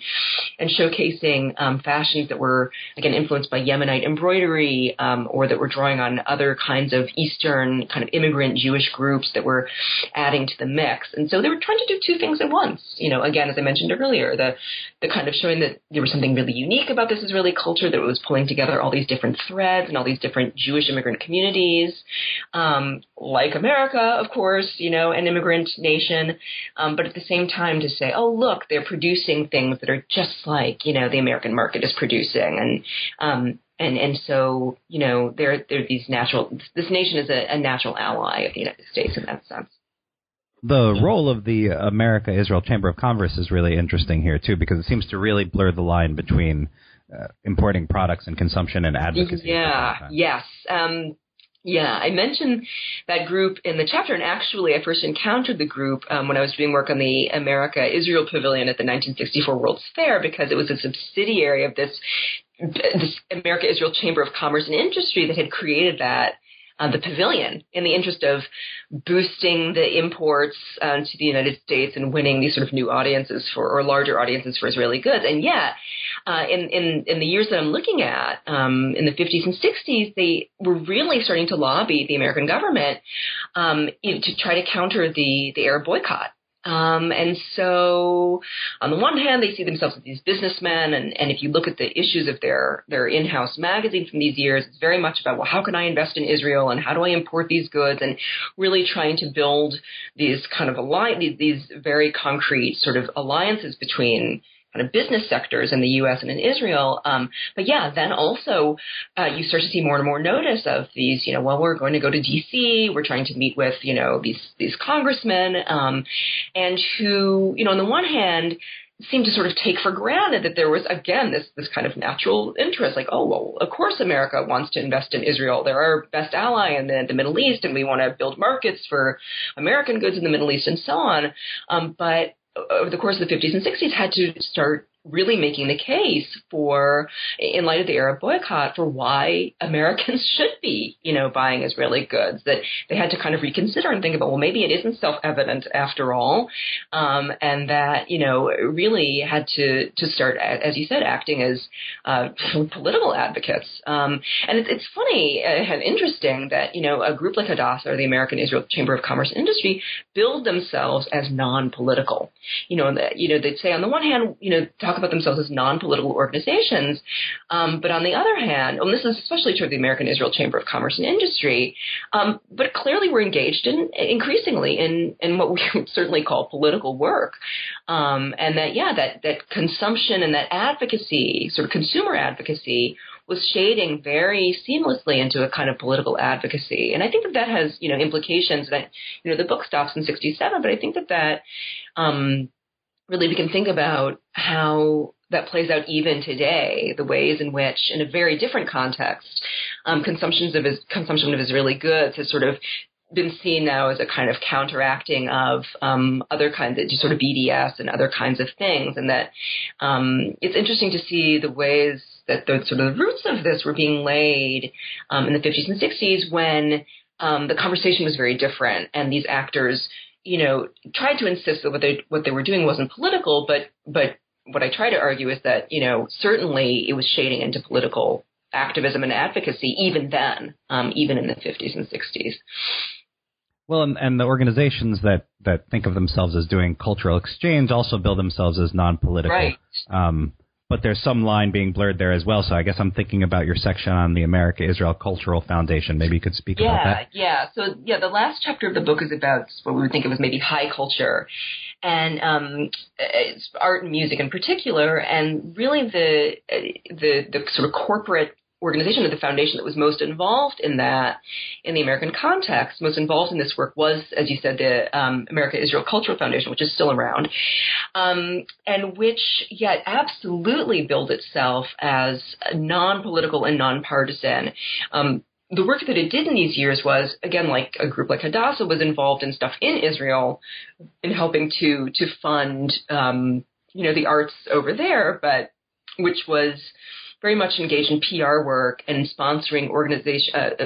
and showcasing um, fashions that were again influenced by Yemenite embroidery um, or that were drawing on other kinds of Eastern kind of immigrant Jewish groups that were adding to the mix. And so they were trying to do two things at once. You know, again, as I mentioned earlier, the the kind of showing that there was something really unique about this Israeli culture that was pulling together all these different threads and all these different Jewish immigrant communities, um, like America, of course, you know, an immigrant nation um, but at the same time to say, oh look, they're producing things that are just like you know the American market is producing, and um, and and so you know they're they're these natural. This nation is a, a natural ally of the United States in that sense the role of the America Israel Chamber of Commerce is really interesting here too, because it seems to really blur the line between uh, importing products and consumption and advocacy. Yeah. Yes. Um, Yeah, I mentioned that group in the chapter, and actually, I first encountered the group um, when I was doing work on the America Israel Pavilion at the 1964 World's Fair because it was a subsidiary of this this America Israel Chamber of Commerce and Industry that had created that uh, the pavilion in the interest of boosting the imports uh, to the United States and winning these sort of new audiences for or larger audiences for Israeli goods. And yet, uh, in, in in the years that I'm looking at, um, in the 50s and 60s, they were really starting to lobby the American government um, to try to counter the the Arab boycott. Um, and so, on the one hand, they see themselves as these businessmen, and, and if you look at the issues of their their in-house magazine from these years, it's very much about well, how can I invest in Israel, and how do I import these goods, and really trying to build these kind of alliance, these, these very concrete sort of alliances between kind of business sectors in the U.S. and in Israel. Um, but yeah, then also uh, you start to see more and more notice of these. You know, well, we're going to go to D.C. We're trying to meet with you know these these congressmen, um, and who you know on the one hand seem to sort of take for granted that there was again this this kind of natural interest like oh well of course america wants to invest in israel they're our best ally in the, the middle east and we want to build markets for american goods in the middle east and so on um, but over the course of the 50s and 60s had to start really making the case for, in light of the Arab boycott, for why Americans should be, you know, buying Israeli goods. That they had to kind of reconsider and think about, well, maybe it isn't self-evident after all, um, and that you know really had to to start, as you said, acting as uh, political advocates. Um, and it's, it's funny uh, and interesting that you know a group like Hadassah or the American Israel Chamber of Commerce and Industry build themselves as non-political. You know, that you know they'd say on the one hand, you know, talk about themselves as non-political organizations. Um, but on the other hand, and this is especially true of the American Israel Chamber of Commerce and Industry, um, but clearly we're engaged in increasingly in, in what we would certainly call political work. Um, and that, yeah, that, that consumption and that advocacy, sort of consumer advocacy, was shading very seamlessly into a kind of political advocacy. And I think that that has, you know, implications that, you know, the book stops in 67, but I think that that, um, really we can think about how that plays out even today, the ways in which, in a very different context, um, consumptions of consumption of Israeli goods has sort of been seen now as a kind of counteracting of um, other kinds of sort of BDS and other kinds of things, and that um, it's interesting to see the ways that the sort of the roots of this were being laid um, in the 50s and 60s when um, the conversation was very different, and these actors you know, tried to insist that what they what they were doing wasn't political, but but what I try to argue is that you know certainly it was shading into political activism and advocacy even then, um, even in the 50s and 60s. Well, and, and, the organizations that, that think of themselves as doing cultural exchange also bill themselves as non-political. Right. Um, but there's some line being blurred there as well. So I guess I'm thinking about your section on the America Israel Cultural Foundation. Maybe you could speak yeah, about that. Yeah, yeah. So yeah, the last chapter of the book is about what we would think of as maybe high culture, and um, it's art and music in particular, and really the the the sort of corporate organization or the foundation that was most involved in that in the American context, most involved in this work was, as you said, the um, America Israel Cultural Foundation, which is still around, um, and which yet absolutely billed itself as non-political and non-partisan. Um, the work that it did in these years was, again, like a group like Hadassah was involved in stuff in Israel, in helping to to fund, um, you know, the arts over there, but which was very much engaged in PR work and sponsoring organization. Uh, uh,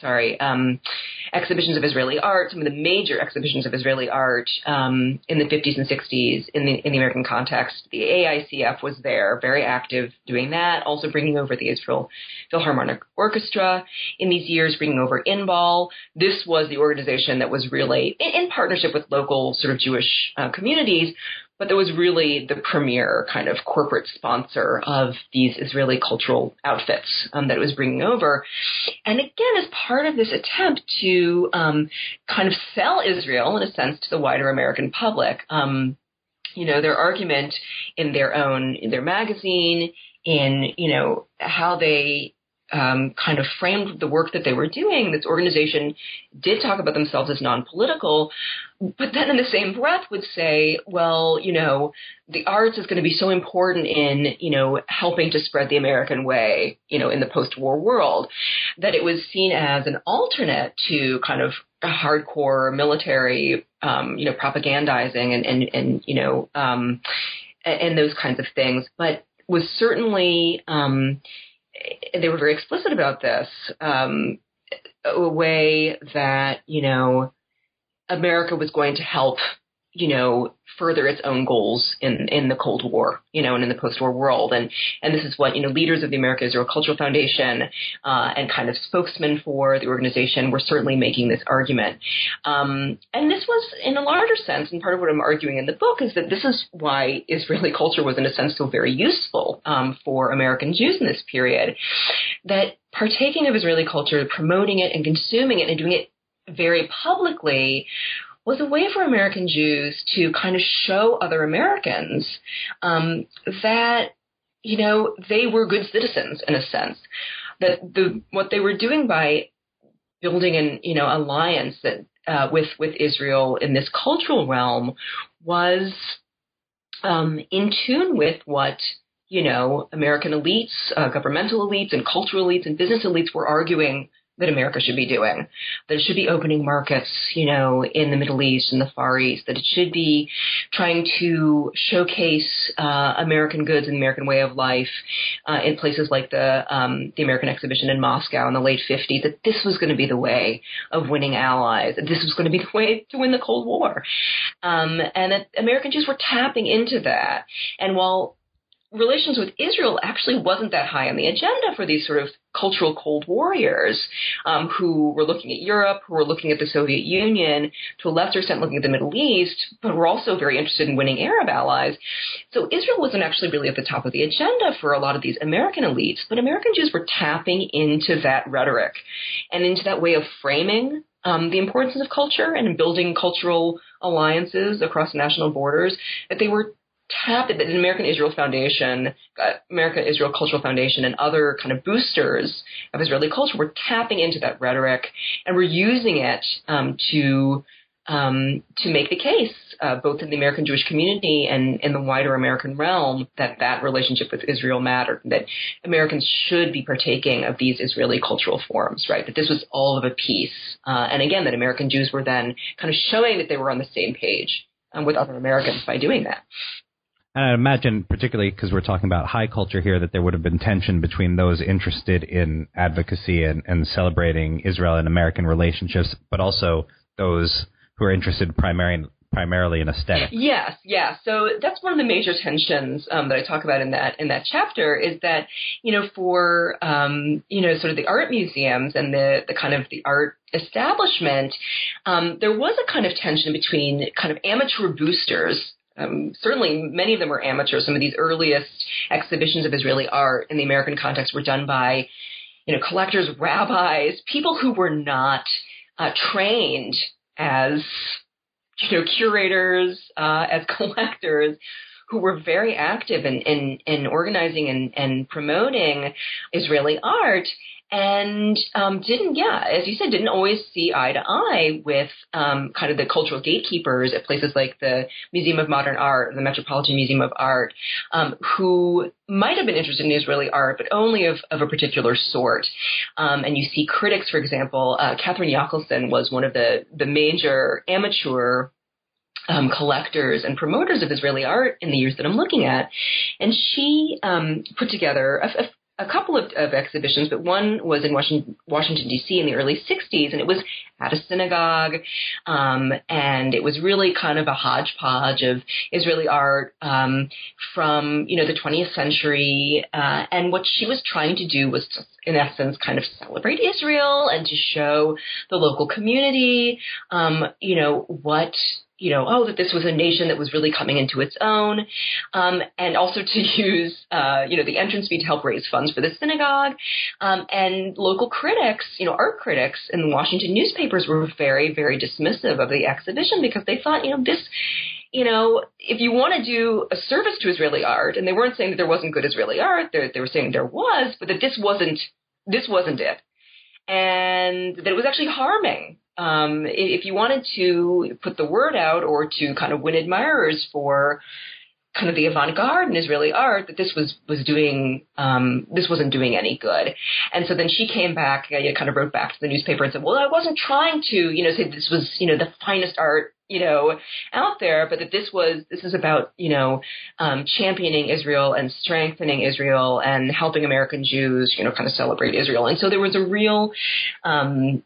sorry, um, exhibitions of Israeli art, some of the major exhibitions of Israeli art um, in the 50s and 60s in the in the American context. The AICF was there, very active doing that, also bringing over the Israel Philharmonic Orchestra in these years, bringing over Inbal. This was the organization that was really in, in partnership with local sort of Jewish uh, communities, but that was really the premier kind of corporate sponsor of these Israeli cultural outfits um, that it was bringing over. And again, as part of this attempt to um, kind of sell Israel, in a sense, to the wider American public, um, you know, their argument in their own, in their magazine, in, you know, how they um, kind of framed the work that they were doing, this organization did talk about themselves as non-political, but then in the same breath would say, well, you know, the arts is going to be so important in, you know, helping to spread the American way, you know, in the post-war world, that it was seen as an alternate to kind of hardcore military, um, you know, propagandizing and, and, and you know, um, and, and those kinds of things, but was certainly, um, they were very explicit about this, um, a way that, you know, America was going to help, you know, further its own goals in, in the Cold War, you know, and in the post-war world. And, and this is what, you know, leaders of the America Israel Cultural Foundation, uh, and kind of spokesmen for the organization were certainly making this argument. Um, and this was in a larger sense, and part of what I'm arguing in the book is that this is why Israeli culture was in a sense so very useful, um, for American Jews in this period. That partaking of Israeli culture, promoting it and consuming it and doing it very publicly was a way for American Jews to kind of show other Americans um, that you know they were good citizens in a sense. That the what they were doing by building an you know alliance that uh, with with Israel in this cultural realm was um, in tune with what you know American elites, uh, governmental elites, and cultural elites and business elites were arguing that America should be doing. That it should be opening markets, you know, in the Middle East and the Far East. That it should be trying to showcase uh, American goods and American way of life uh, in places like the um, the American Exhibition in Moscow in the late 50s. That this was going to be the way of winning allies. That this was going to be the way to win the Cold War, um, and that American Jews were tapping into that. And while relations with Israel actually wasn't that high on the agenda for these sort of cultural Cold Warriors um, who were looking at Europe, who were looking at the Soviet Union, to a lesser extent looking at the Middle East, but were also very interested in winning Arab allies. So Israel wasn't actually really at the top of the agenda for a lot of these American elites, but American Jews were tapping into that rhetoric and into that way of framing um, the importance of culture and building cultural alliances across national borders, that they were tapped the American Israel Foundation, uh, American Israel Cultural Foundation, and other kind of boosters of Israeli culture were tapping into that rhetoric and were using it um, to um, to make the case, uh, both in the American Jewish community and in the wider American realm, that that relationship with Israel mattered, that Americans should be partaking of these Israeli cultural forms, right? That this was all of a piece, uh, and again, that American Jews were then kind of showing that they were on the same page um, with other Americans by doing that. And I imagine, particularly because we're talking about high culture here, that there would have been tension between those interested in advocacy and, and celebrating Israel and American relationships, but also those who are interested primarily primarily in aesthetic. Yes, yeah. So that's one of the major tensions um, that I talk about in that in that chapter is that you know for um, you know sort of the art museums and the the kind of the art establishment, um, there was a kind of tension between kind of amateur boosters um, certainly many of them were amateurs. Some of these earliest exhibitions of Israeli art in the American context were done by, you know, collectors, rabbis, people who were not uh, trained as, you know, curators, uh, as collectors, who were very active in, in, in organizing and, and promoting Israeli art and um, didn't, yeah, as you said, didn't always see eye to eye with um, kind of the cultural gatekeepers at places like the Museum of Modern Art, the Metropolitan Museum of Art, um, who might have been interested in Israeli art, but only of, of a particular sort. Um, and you see critics, for example, uh, Catherine Yackelson was one of the, the major amateur um, collectors and promoters of Israeli art in the years that I'm looking at. And she um, put together a, a, a couple of, of, exhibitions, but one was in Washington, Washington D.C. in the early '60s, and it was at a synagogue, um, and it was really kind of a hodgepodge of Israeli art um, from you know the 20th century. Uh, and what she was trying to do was, to, in essence, kind of celebrate Israel and to show the local community, um, you know, what you know, oh, that this was a nation that was really coming into its own, um, and also to use, uh, you know, the entrance fee to help raise funds for the synagogue. Um, and local critics, you know, art critics in the Washington newspapers were very, very dismissive of the exhibition because they thought, you know, this, you know, if you want to do a service to Israeli art, and they weren't saying that there wasn't good Israeli art, they, they were saying there was, but that this wasn't this wasn't it, and that it was actually harming. Um, if you wanted to put the word out or to kind of win admirers for kind of the avant-garde in Israeli art that this was was doing um, this wasn't doing any good. And so then she came back, uh, kind of wrote back to the newspaper and said, "Well, I wasn't trying to, you know, say this was you know the finest art." You know, out there, but that this was this is about you know um, championing Israel and strengthening Israel and helping American Jews you know kind of celebrate Israel, and so there was a real um,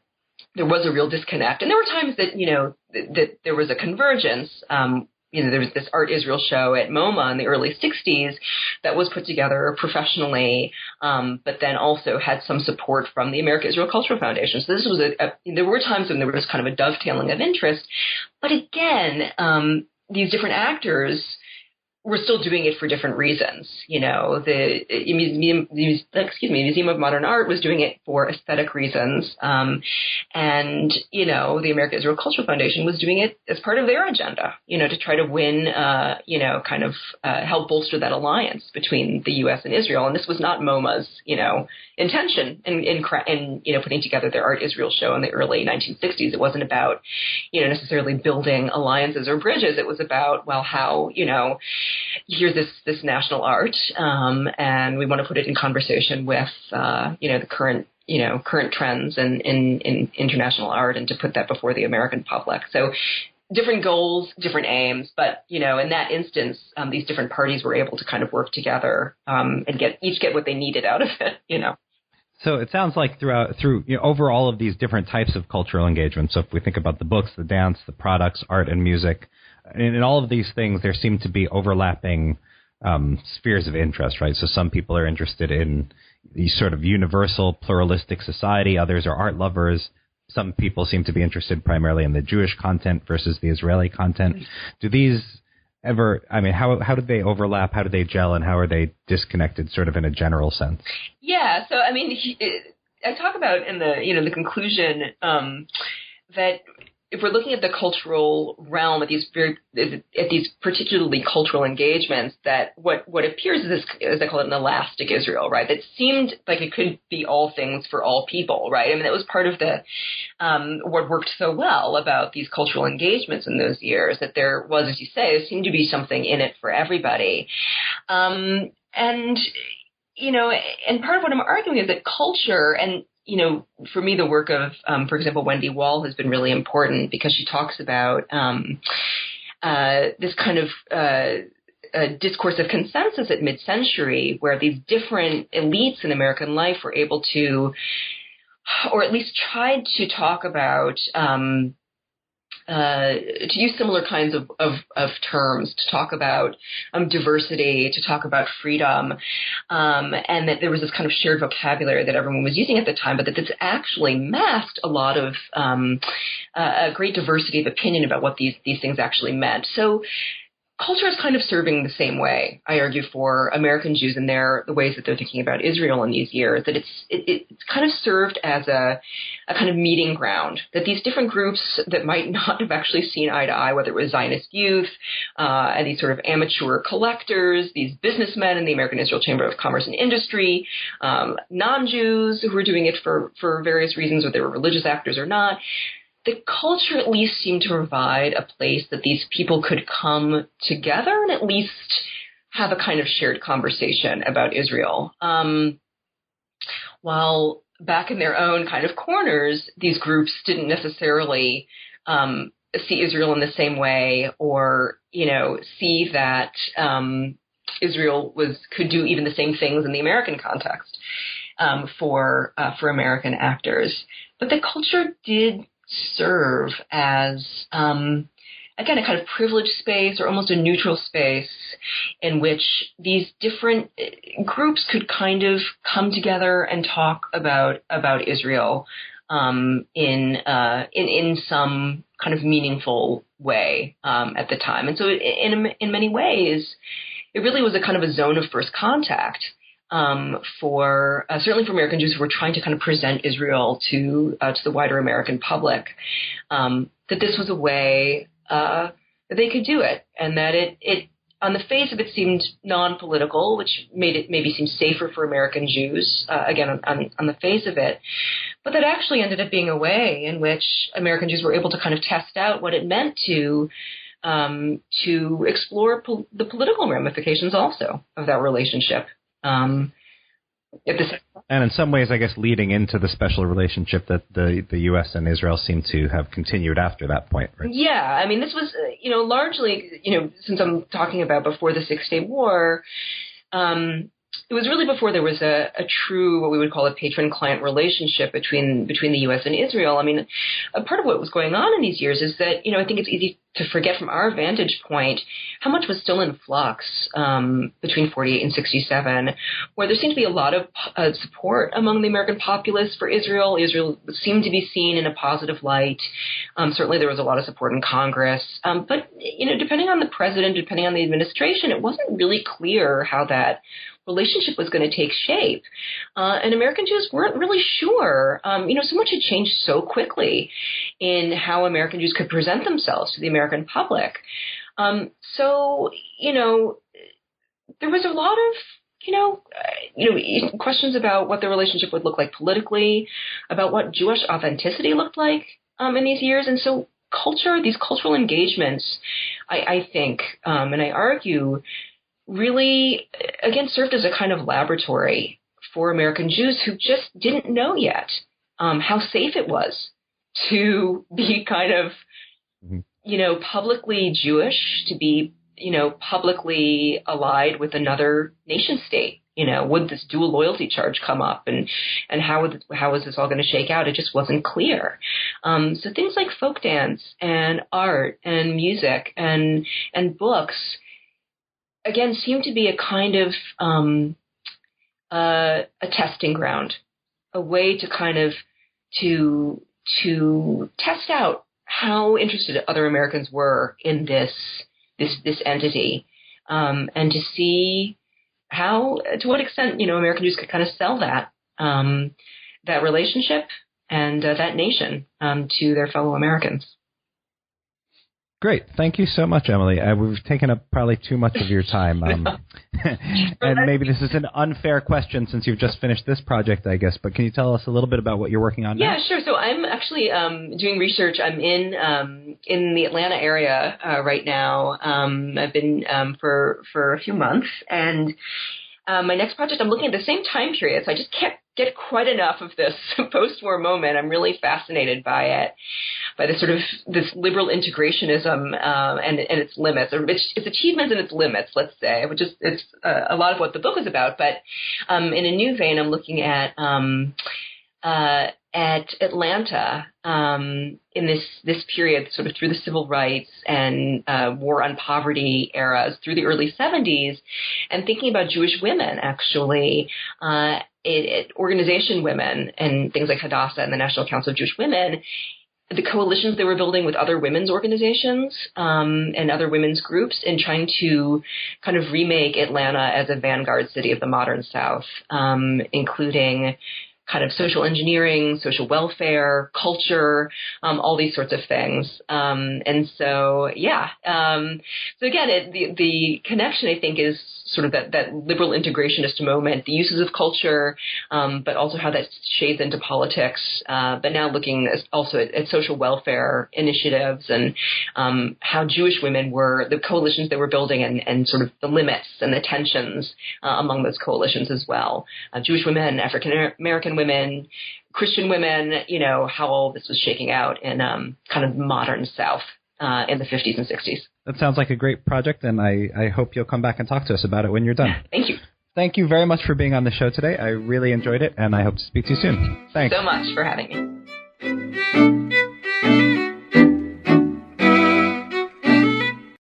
there was a real disconnect, and there were times that you know th- that there was a convergence. Um, you know, there was this Art Israel show at MoMA in the early 60s that was put together professionally, um, but then also had some support from the America Israel Cultural Foundation. So this was a, a, there were times when there was kind of a dovetailing of interest, but again, um, these different actors we're still doing it for different reasons. You know, the museum, excuse me, Museum of Modern Art was doing it for aesthetic reasons, um, and you know, the American Israel Cultural Foundation was doing it as part of their agenda. You know, to try to win, uh, you know, kind of uh, help bolster that alliance between the U.S. and Israel. And this was not MoMA's, you know, intention in in, in you know putting together their Art Israel show in the early 1960s. It wasn't about, you know, necessarily building alliances or bridges. It was about well, how you know here's this this national art, um, and we want to put it in conversation with uh, you know the current you know current trends in, in in international art, and to put that before the American public. So different goals, different aims, but you know, in that instance, um, these different parties were able to kind of work together um, and get each get what they needed out of it. You know. So it sounds like throughout through you know, over all of these different types of cultural engagement. So if we think about the books, the dance, the products, art, and music, in, in all of these things, there seem to be overlapping um, spheres of interest, right? So some people are interested in the sort of universal pluralistic society. Others are art lovers. Some people seem to be interested primarily in the Jewish content versus the Israeli content. Do these ever? I mean, how how do they overlap? How do they gel? And how are they disconnected, sort of in a general sense? Yeah. So I mean, I talk about in the you know the conclusion um, that if we're looking at the cultural realm at these very at these particularly cultural engagements, that what what appears is this, as I call it, an elastic Israel, right? That seemed like it could be all things for all people, right? I mean, that was part of the um, what worked so well about these cultural engagements in those years. That there was, as you say, there seemed to be something in it for everybody, um, and you know, and part of what I'm arguing is that culture and you know, for me, the work of, um, for example, Wendy Wall has been really important because she talks about um, uh, this kind of uh, discourse of consensus at mid-century, where these different elites in American life were able to, or at least tried to talk about um, uh, to use similar kinds of, of, of, terms to talk about um, diversity, to talk about freedom, um, and that there was this kind of shared vocabulary that everyone was using at the time, but that this actually masked a lot of um, uh, a great diversity of opinion about what these these things actually meant. So culture is kind of serving the same way. I argue for American Jews and their the ways that they're thinking about Israel in these years. That it's it, it's kind of served as a a kind of meeting ground. That these different groups that might not have actually seen eye to eye, whether it was Zionist youth uh, and these sort of amateur collectors, these businessmen in the American Israel Chamber of Commerce and Industry, um, non-Jews who were doing it for for various reasons, whether they were religious actors or not the culture at least seemed to provide a place that these people could come together and at least have a kind of shared conversation about Israel. Um, while back in their own kind of corners, these groups didn't necessarily um, see Israel in the same way, or you know, see that um, Israel was could do even the same things in the American context um, for uh, for American actors. But the culture did serve as um, again a kind of privileged space or almost a neutral space in which these different uh, groups could kind of come together and talk about about Israel um, in uh, in in some kind of meaningful way um, at the time. And so, in in many ways, it really was a kind of a zone of first contact um, for uh, certainly for American Jews who were trying to kind of present Israel to uh, to the wider American public um, that this was a way uh, that they could do it, and that it it on the face of it seemed non-political, which made it maybe seem safer for American Jews, uh, again, on, on, on, the face of it. But that actually ended up being a way in which American Jews were able to kind of test out what it meant to um, to explore the political ramifications also of that relationship. Um, and in some ways, I guess leading into the special relationship that the the U.S. and Israel seem to have continued after that point, right? Yeah, I mean, this was uh, you know largely you know since I'm talking about before the Six Day War. Um, it was really before there was a, a true what we would call a patron client relationship between between the U.S. and Israel. I mean, a part of what was going on in these years is that you know I think it's easy to forget from our vantage point how much was still in flux um, between 48 and 67, where there seemed to be a lot of uh, support among the American populace for Israel. Israel seemed to be seen in a positive light. Um, certainly, there was a lot of support in Congress, um, but you know, depending on the president, depending on the administration, it wasn't really clear how that relationship was going to take shape. Uh, and American Jews weren't really sure. Um, you know, so much had changed so quickly in how American Jews could present themselves to the American public. Um, so, you know, there was a lot of you know, you know, questions about what the relationship would look like politically, about what Jewish authenticity looked like um, in these years, and so culture, these cultural engagements, I, I think, um, and I argue, really, again, served as a kind of laboratory for American Jews who just didn't know yet um, how safe it was to be kind of, mm-hmm. you know, publicly Jewish, to be, you know, publicly allied with another nation state. You know, would this dual loyalty charge come up, and and how would how was this all going to shake out? It just wasn't clear. Um, so things like folk dance and art and music and and books again seemed to be a kind of um, uh, a testing ground, a way to kind of to to test out how interested other Americans were in this this this entity, um, and to see how to what extent you know American Jews could kind of sell that um, that relationship and uh, that nation um, to their fellow Americans. Great. Thank you so much, Emily. Uh, we've taken up probably too much of your time. Um, and maybe this is an unfair question since you've just finished this project, I guess, but can you tell us a little bit about what you're working on yeah, now? sure. So I'm actually um, doing research. I'm in um, in the Atlanta area uh, right now. Um, I've been um, for for a few months, and um, my next project, I'm looking at the same time period, so I just can't get quite enough of this post-war moment. I'm really fascinated by it, by this sort of this liberal integrationism uh, and and its limits, or its, its, achievements and its limits. Let's say, which is it's uh, a lot of what the book is about. But um, in a new vein, I'm looking at um, uh, at Atlanta um, in this this period, sort of through the civil rights and uh, war on poverty eras through the early 70s, and thinking about Jewish women actually. Uh, it, it, organization women and things like Hadassah and the National Council of Jewish Women, the coalitions they were building with other women's organizations um, and other women's groups in trying to kind of remake Atlanta as a vanguard city of the modern South, um, including kind of social engineering, social welfare, culture, um, all these sorts of things. Um, and so, yeah. Um, so again, it, the the connection I think is sort of that that liberal integrationist moment, the uses of culture, um, but also how that shades into politics. Uh, but now looking also at, at, social welfare initiatives and um, how Jewish women were the coalitions they were building and, and sort of the limits and the tensions uh, among those coalitions as well. Uh, Jewish women, African American women, Christian women, you know, how all this was shaking out in um, kind of modern South uh, in the 50s and 60s. That sounds like a great project, and I, I hope you'll come back and talk to us about it when you're done. Thank you. Thank you very much for being on the show today. I really enjoyed it, and I hope to speak to you soon. Thanks so much for having me.